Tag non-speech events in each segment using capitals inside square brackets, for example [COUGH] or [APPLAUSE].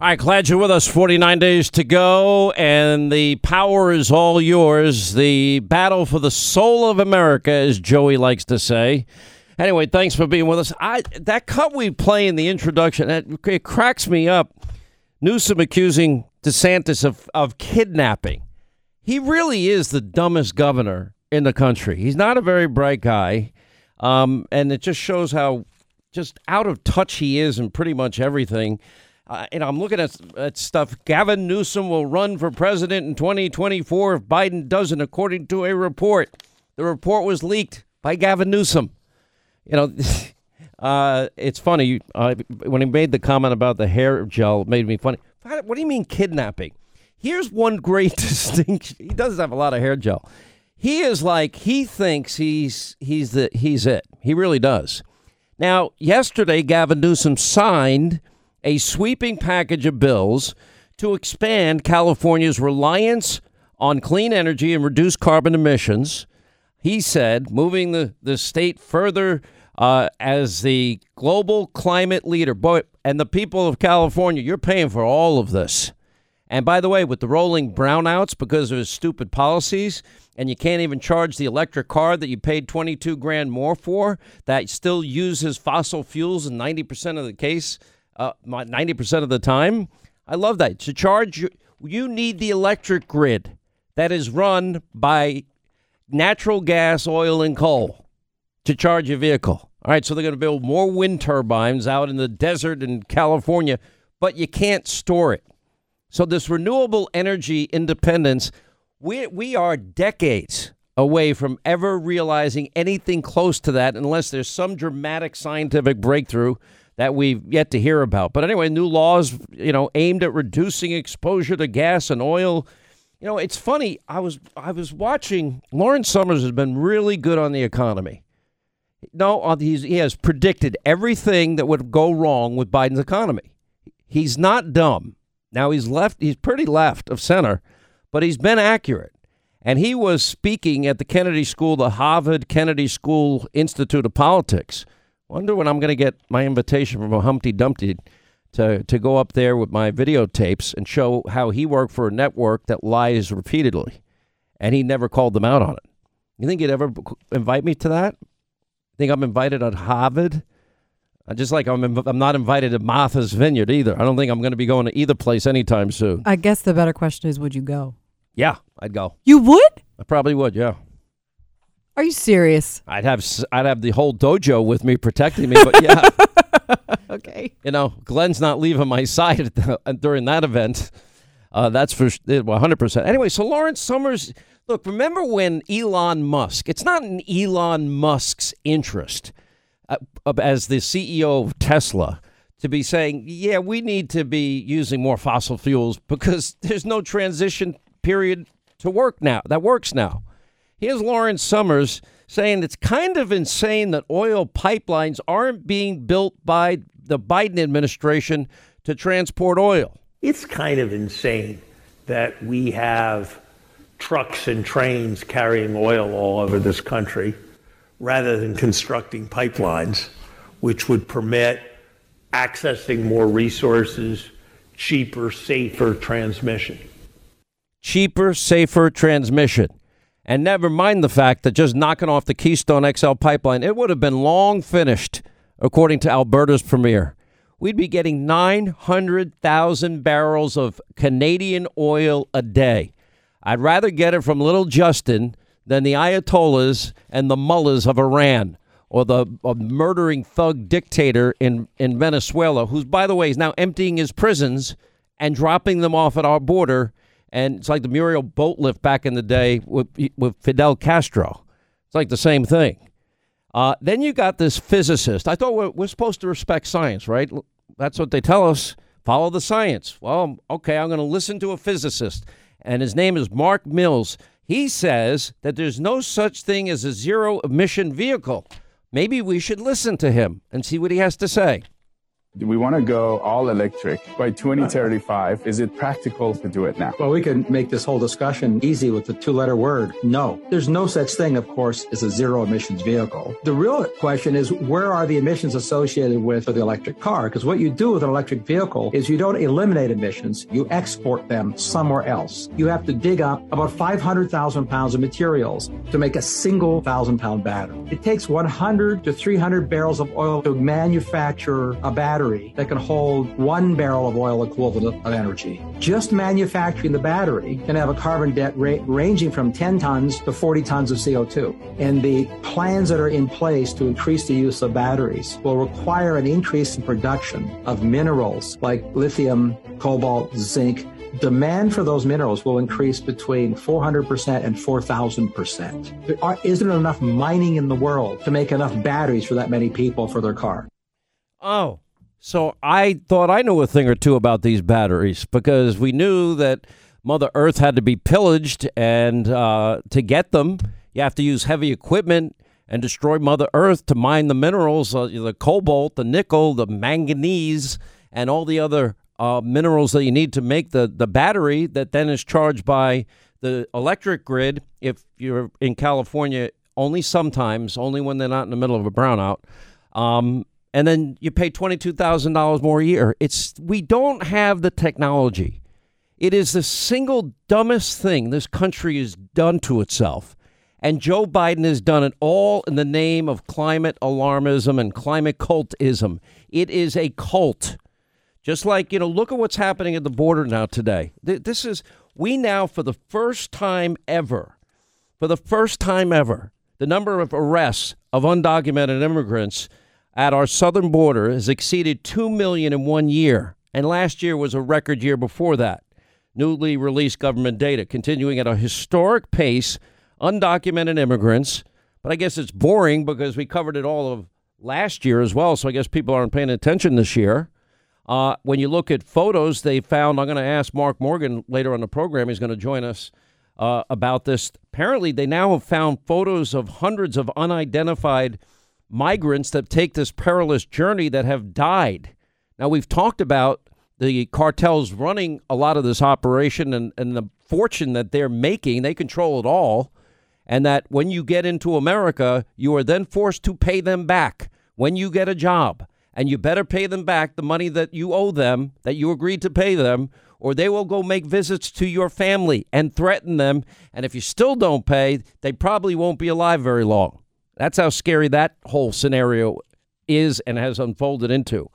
All right, glad you're with us. 49 days to go, and the power is all yours. The battle for the soul of America, as Joey likes to say. Anyway, thanks for being with us. I that cut we play in the introduction, it, it cracks me up. Newsom accusing DeSantis of, of kidnapping. He really is the dumbest governor in the country. He's not a very bright guy, um, and it just shows how just out of touch he is in pretty much everything. Uh, and I'm looking at, at stuff. Gavin Newsom will run for president in 2024 if Biden doesn't, according to a report. The report was leaked by Gavin Newsom. You know, [LAUGHS] uh, it's funny. Uh, when he made the comment about the hair gel, it made me funny. What do you mean kidnapping? Here's one great [LAUGHS] distinction. He does have a lot of hair gel. He is like he thinks he's he's the he's it. He really does. Now, yesterday, Gavin Newsom signed a sweeping package of bills to expand California's reliance on clean energy and reduce carbon emissions. He said, moving the, the state further uh, as the global climate leader. Boy, and the people of California, you're paying for all of this. And by the way, with the rolling brownouts because of his stupid policies, and you can't even charge the electric car that you paid 22 grand more for, that still uses fossil fuels in 90% of the case, uh, 90% of the time. I love that. To charge, you, need the electric grid that is run by natural gas, oil, and coal to charge your vehicle. All right, so they're going to build more wind turbines out in the desert in California, but you can't store it. So this renewable energy independence, we we are decades away from ever realizing anything close to that unless there's some dramatic scientific breakthrough that we've yet to hear about. But anyway, new laws, you know, aimed at reducing exposure to gas and oil. You know, it's funny. I was I was watching. Lawrence Summers has been really good on the economy. No, uh, he has predicted everything that would go wrong with Biden's economy. He's not dumb. Now he's left. He's pretty left of center, but he's been accurate. And he was speaking at the Kennedy School, the Harvard Kennedy School Institute of Politics Wonder when I'm going to get my invitation from a Humpty Dumpty to, to go up there with my videotapes and show how he worked for a network that lies repeatedly. And he never called them out on it. You think he'd ever invite me to that? Think I'm invited at Harvard? Just like I'm, I'm not invited to Martha's Vineyard either. I don't think I'm going to be going to either place anytime soon. I guess the better question is, would you go? Yeah, I'd go. You would? I probably would. Yeah. Are you serious? I'd have I'd have the whole dojo with me protecting me, but yeah. [LAUGHS] okay. You know, Glenn's not leaving my side the, during that event. Uh, that's for 100%. Anyway, so Lawrence Summers, look, remember when Elon Musk, it's not in Elon Musk's interest uh, as the CEO of Tesla to be saying, yeah, we need to be using more fossil fuels because there's no transition period to work now. That works now. Here's Lawrence Summers saying it's kind of insane that oil pipelines aren't being built by the Biden administration to transport oil. It's kind of insane that we have trucks and trains carrying oil all over this country rather than constructing pipelines, which would permit accessing more resources, cheaper, safer transmission. Cheaper, safer transmission. And never mind the fact that just knocking off the Keystone XL pipeline, it would have been long finished, according to Alberta's premier. We'd be getting 900,000 barrels of Canadian oil a day. I'd rather get it from little Justin than the Ayatollahs and the mullahs of Iran or the murdering thug dictator in, in Venezuela, who's, by the way, is now emptying his prisons and dropping them off at our border and it's like the Mariel boat lift back in the day with with Fidel Castro. It's like the same thing. Uh, then you got this physicist. I thought we're, we're supposed to respect science, right? That's what they tell us. Follow the science. Well, okay, I'm going to listen to a physicist, and his name is Mark Mills. He says that there's no such thing as a zero emission vehicle. Maybe we should listen to him and see what he has to say. We want to go all electric by 2035. Is it practical to do it now? Well, we can make this whole discussion easy with the two letter word no. There's no such thing, of course, as a zero emissions vehicle. The real question is where are the emissions associated with the electric car? Because what you do with an electric vehicle is you don't eliminate emissions, you export them somewhere else. You have to dig up about 500,000 pounds of materials to make a single thousand pound battery. It takes 100 to 300 barrels of oil to manufacture a battery battery that can hold one barrel of oil equivalent of energy. Just manufacturing the battery can have a carbon debt ranging from 10 tons to 40 tons of CO2. And the plans that are in place to increase the use of batteries will require an increase in production of minerals like lithium, cobalt, zinc, demand for those minerals will increase between 400% and 4,000%. Isn't enough mining in the world to make enough batteries for that many people for their car. Oh, so I thought I knew a thing or two about these batteries because we knew that Mother Earth had to be pillaged, and uh, to get them, you have to use heavy equipment and destroy Mother Earth to mine the minerals, uh, the cobalt, the nickel, the manganese, and all the other uh, minerals that you need to make the, the battery that then is charged by the electric grid. If you're in California, only sometimes, only when they're not in the middle of a brownout. Um, and then you pay $22,000 more a year. It's we don't have the technology. It is the single dumbest thing this country has done to itself. And Joe Biden has done it all in the name of climate alarmism and climate cultism. It is a cult. Just like, you know, look at what's happening at the border now today. This is, we now, for the first time ever, for the first time ever, the number of arrests of undocumented immigrants at our southern border has exceeded 2 million in one year, and last year was a record year before that. Newly released government data continuing at a historic pace, undocumented immigrants, but I guess it's boring because we covered it all of last year as well, so I guess people aren't paying attention this year. Uh, when you look at photos, they found, I'm going to ask Mark Morgan later on the program, he's going to join us uh, about this. Apparently, they now have found photos of hundreds of unidentified migrants that take this perilous journey that have died. Now, we've talked about the cartels running a lot of this operation and, and the fortune that they're making. They control it all. And that when you get into America, you are then forced to pay them back when you get a job. And you better pay them back the money that you owe them, that you agreed to pay them, or they will go make visits to your family and threaten them. And if you still don't pay, they probably won't be alive very long. That's how scary that whole scenario is and has unfolded into.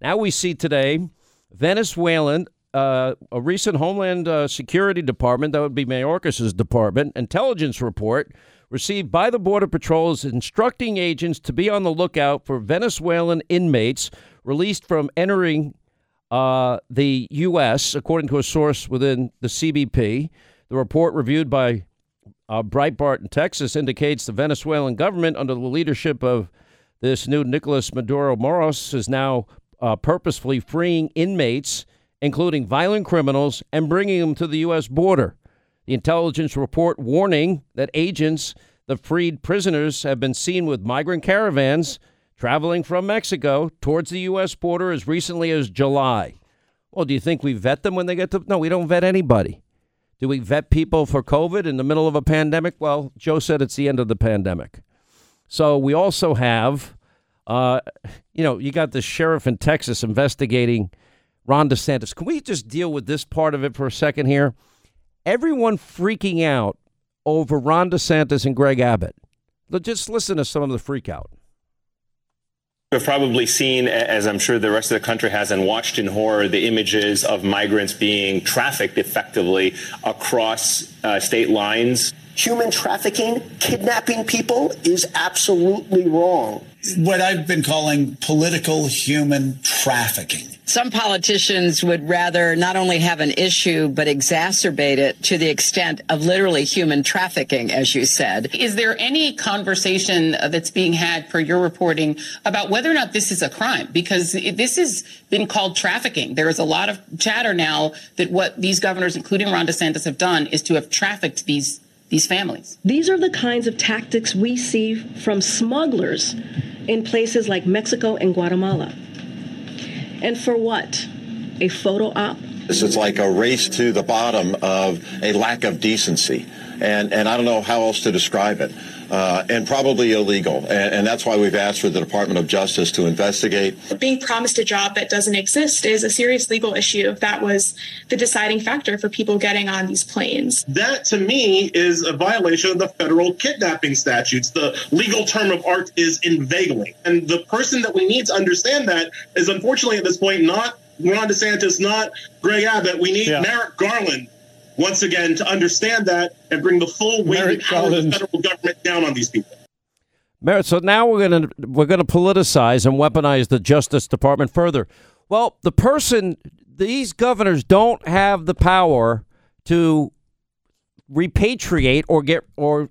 Now we see today Venezuelan, uh, a recent Homeland uh, Security Department, that would be Mayorkas's department, intelligence report received by the Border Patrol is instructing agents to be on the lookout for Venezuelan inmates released from entering uh, the U.S., according to a source within the CBP. The report, reviewed by uh, Breitbart in Texas indicates the Venezuelan government, under the leadership of this new Nicolas Maduro Moros, is now uh, purposefully freeing inmates, including violent criminals, and bringing them to the U.S. border. The intelligence report warning that agents, the freed prisoners, have been seen with migrant caravans traveling from Mexico towards the U.S. border as recently as July. Well, do you think we vet them when they get to? No, we don't vet anybody. Do we vet people for COVID in the middle of a pandemic? Well, Joe said it's the end of the pandemic. So we also have, uh, you know, you got the sheriff in Texas investigating Ron DeSantis. Can we just deal with this part of it for a second here? Everyone freaking out over Ron DeSantis and Greg Abbott. Just listen to some of the freak out. We've probably seen, as I'm sure the rest of the country has, and watched in horror the images of migrants being trafficked effectively across uh, state lines. Human trafficking, kidnapping people is absolutely wrong. What I've been calling political human trafficking. Some politicians would rather not only have an issue, but exacerbate it to the extent of literally human trafficking, as you said. Is there any conversation that's being had for your reporting about whether or not this is a crime? Because this has been called trafficking. There is a lot of chatter now that what these governors, including Ron DeSantis, have done is to have trafficked these these families. These are the kinds of tactics we see from smugglers in places like Mexico and Guatemala. And for what? A photo op? This is like a race to the bottom of a lack of decency. And, and I don't know how else to describe it. Uh, and probably illegal. And, and that's why we've asked for the Department of Justice to investigate. Being promised a job that doesn't exist is a serious legal issue. That was the deciding factor for people getting on these planes. That, to me, is a violation of the federal kidnapping statutes. The legal term of art is inveigling. And the person that we need to understand that is unfortunately at this point not Ron DeSantis, not Greg Abbott. We need Yeah. Merrick Garland once again to understand that and bring the full weight Merrick and power of the federal government down on these people. Merrick, so now we're gonna we're gonna politicize and weaponize the Justice Department further. Well, the person these governors don't have the power to repatriate or get or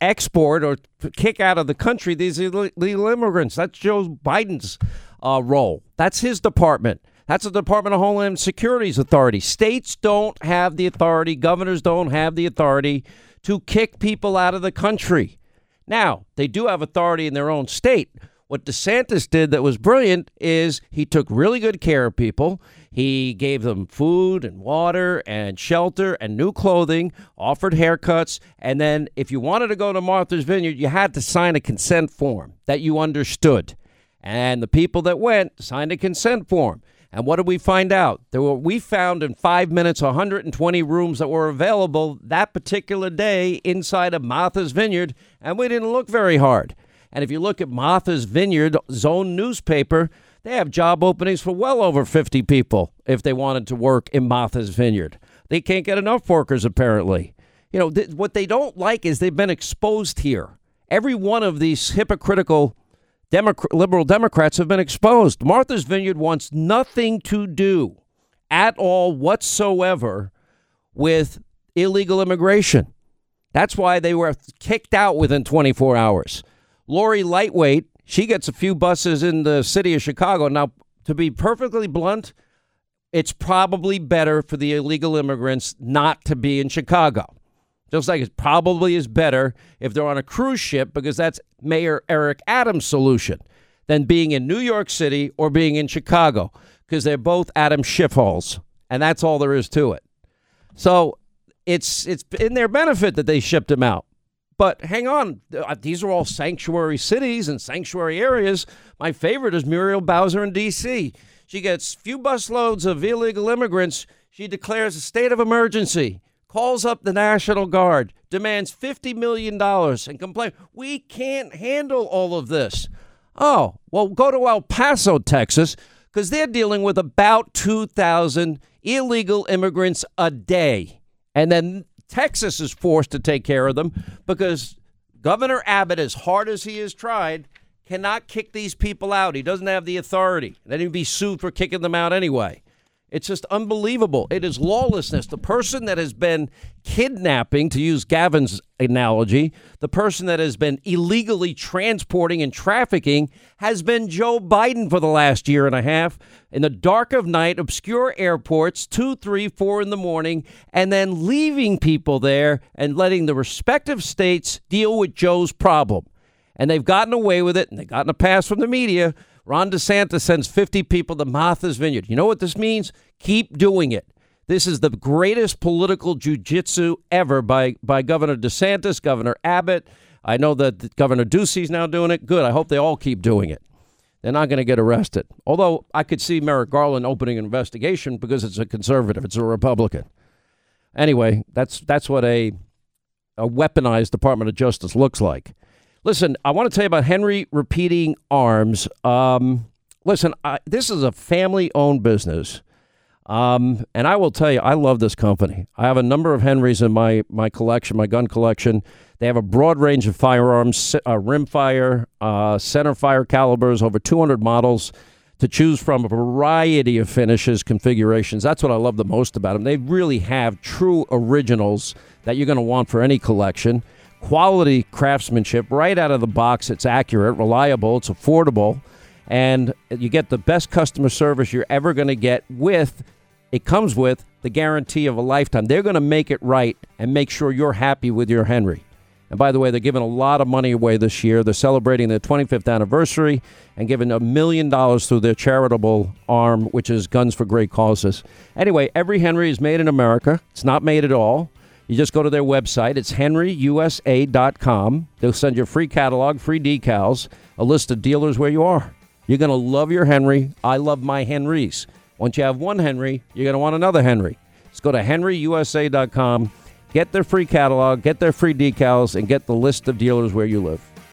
export or kick out of the country these illegal immigrants. That's Joe Biden's uh, role. That's his department. That's the Department of Homeland Security's authority. States don't have the authority. Governors don't have the authority to kick people out of the country. Now, they do have authority in their own state. What DeSantis did that was brilliant is he took really good care of people. He gave them food and water and shelter and new clothing, offered haircuts, and then if you wanted to go to Martha's Vineyard, you had to sign a consent form that you understood. And the people that went signed a consent form. And what did we find out? There were we found in five minutes 120 rooms that were available that particular day inside of Martha's Vineyard, and we didn't look very hard. And if you look at Martha's Vineyard Zone newspaper, they have job openings for well over 50 people if they wanted to work in Martha's Vineyard. They can't get enough workers apparently. You know, th- what they don't like is they've been exposed here. Every one of these hypocritical Liberal Democrats have been exposed. Martha's Vineyard wants nothing to do at all whatsoever with illegal immigration. That's why they were kicked out within 24 hours. Lori Lightweight, she gets a few buses in the city of Chicago. Now, to be perfectly blunt, it's probably better for the illegal immigrants not to be in Chicago. Just like it probably is better if they're on a cruise ship because that's Mayor Eric Adams' solution than being in New York City or being in Chicago because they're both Adam Schiffholes. And that's all there is to it. So it's it's in their benefit that they shipped him out. But hang on, Uh, these are all sanctuary cities and sanctuary areas. My favorite is Muriel Bowser in D.C. She gets few busloads of illegal immigrants. She declares a state of emergency, calls up the National Guard, demands $50 million, and complains, We can't handle all of this. Oh, well, go to El Paso, Texas, because they're dealing with about 2,000 illegal immigrants a day. And then Texas is forced to take care of them because Governor Abbott, as hard as he has tried, cannot kick these people out. He doesn't have the authority. Then he'd be sued for kicking them out anyway. It's just unbelievable. It is lawlessness. The person that has been kidnapping, to use Gavin's analogy, the person that has been illegally transporting and trafficking has been Joe Biden for the last year and a half in the dark of night, obscure airports, two, three, four in the morning, and then leaving people there and letting the respective states deal with Joe's problem. And they've gotten away with it and they've gotten a pass from the media. Ron DeSantis sends 50 people to Martha's Vineyard. You know what this means? Keep doing it. This is the greatest political jujitsu ever by, by Governor DeSantis, Governor Abbott. I know that Governor Ducey's now doing it. Good. I hope they all keep doing it. They're not going to get arrested. Although I could see Merrick Garland opening an investigation because it's a conservative, it's a Republican. Anyway, that's that's what a a weaponized Department of Justice looks like. Listen, I want to tell you about Henry Repeating Arms. Um, listen, I, this is a family-owned business, um, and I will tell you, I love this company. I have a number of Henrys in my my collection, my gun collection. They have a broad range of firearms, uh, rimfire, uh, center fire calibers, over 200 models to choose from, a variety of finishes, configurations. That's what I love the most about them. They really have true originals that you're going to want for any collection. Quality craftsmanship right out of the box. It's accurate, reliable, it's affordable, and you get the best customer service you're ever going to get with it comes with the guarantee of a lifetime. They're going to make it right and make sure you're happy with your Henry. And by the way, they're giving a lot of money away this year. They're celebrating their 25th anniversary and giving a million dollars through their charitable arm, which is Guns for Great Causes. Anyway, every Henry is made in America. It's not made at all. You just go to their website. It's henryusa.com. They'll send you a free catalog, free decals, a list of dealers where you are. You're going to love your Henry. I love my Henrys. Once you have one Henry, you're going to want another Henry. Just go to henryusa.com, get their free catalog, get their free decals, and get the list of dealers where you live.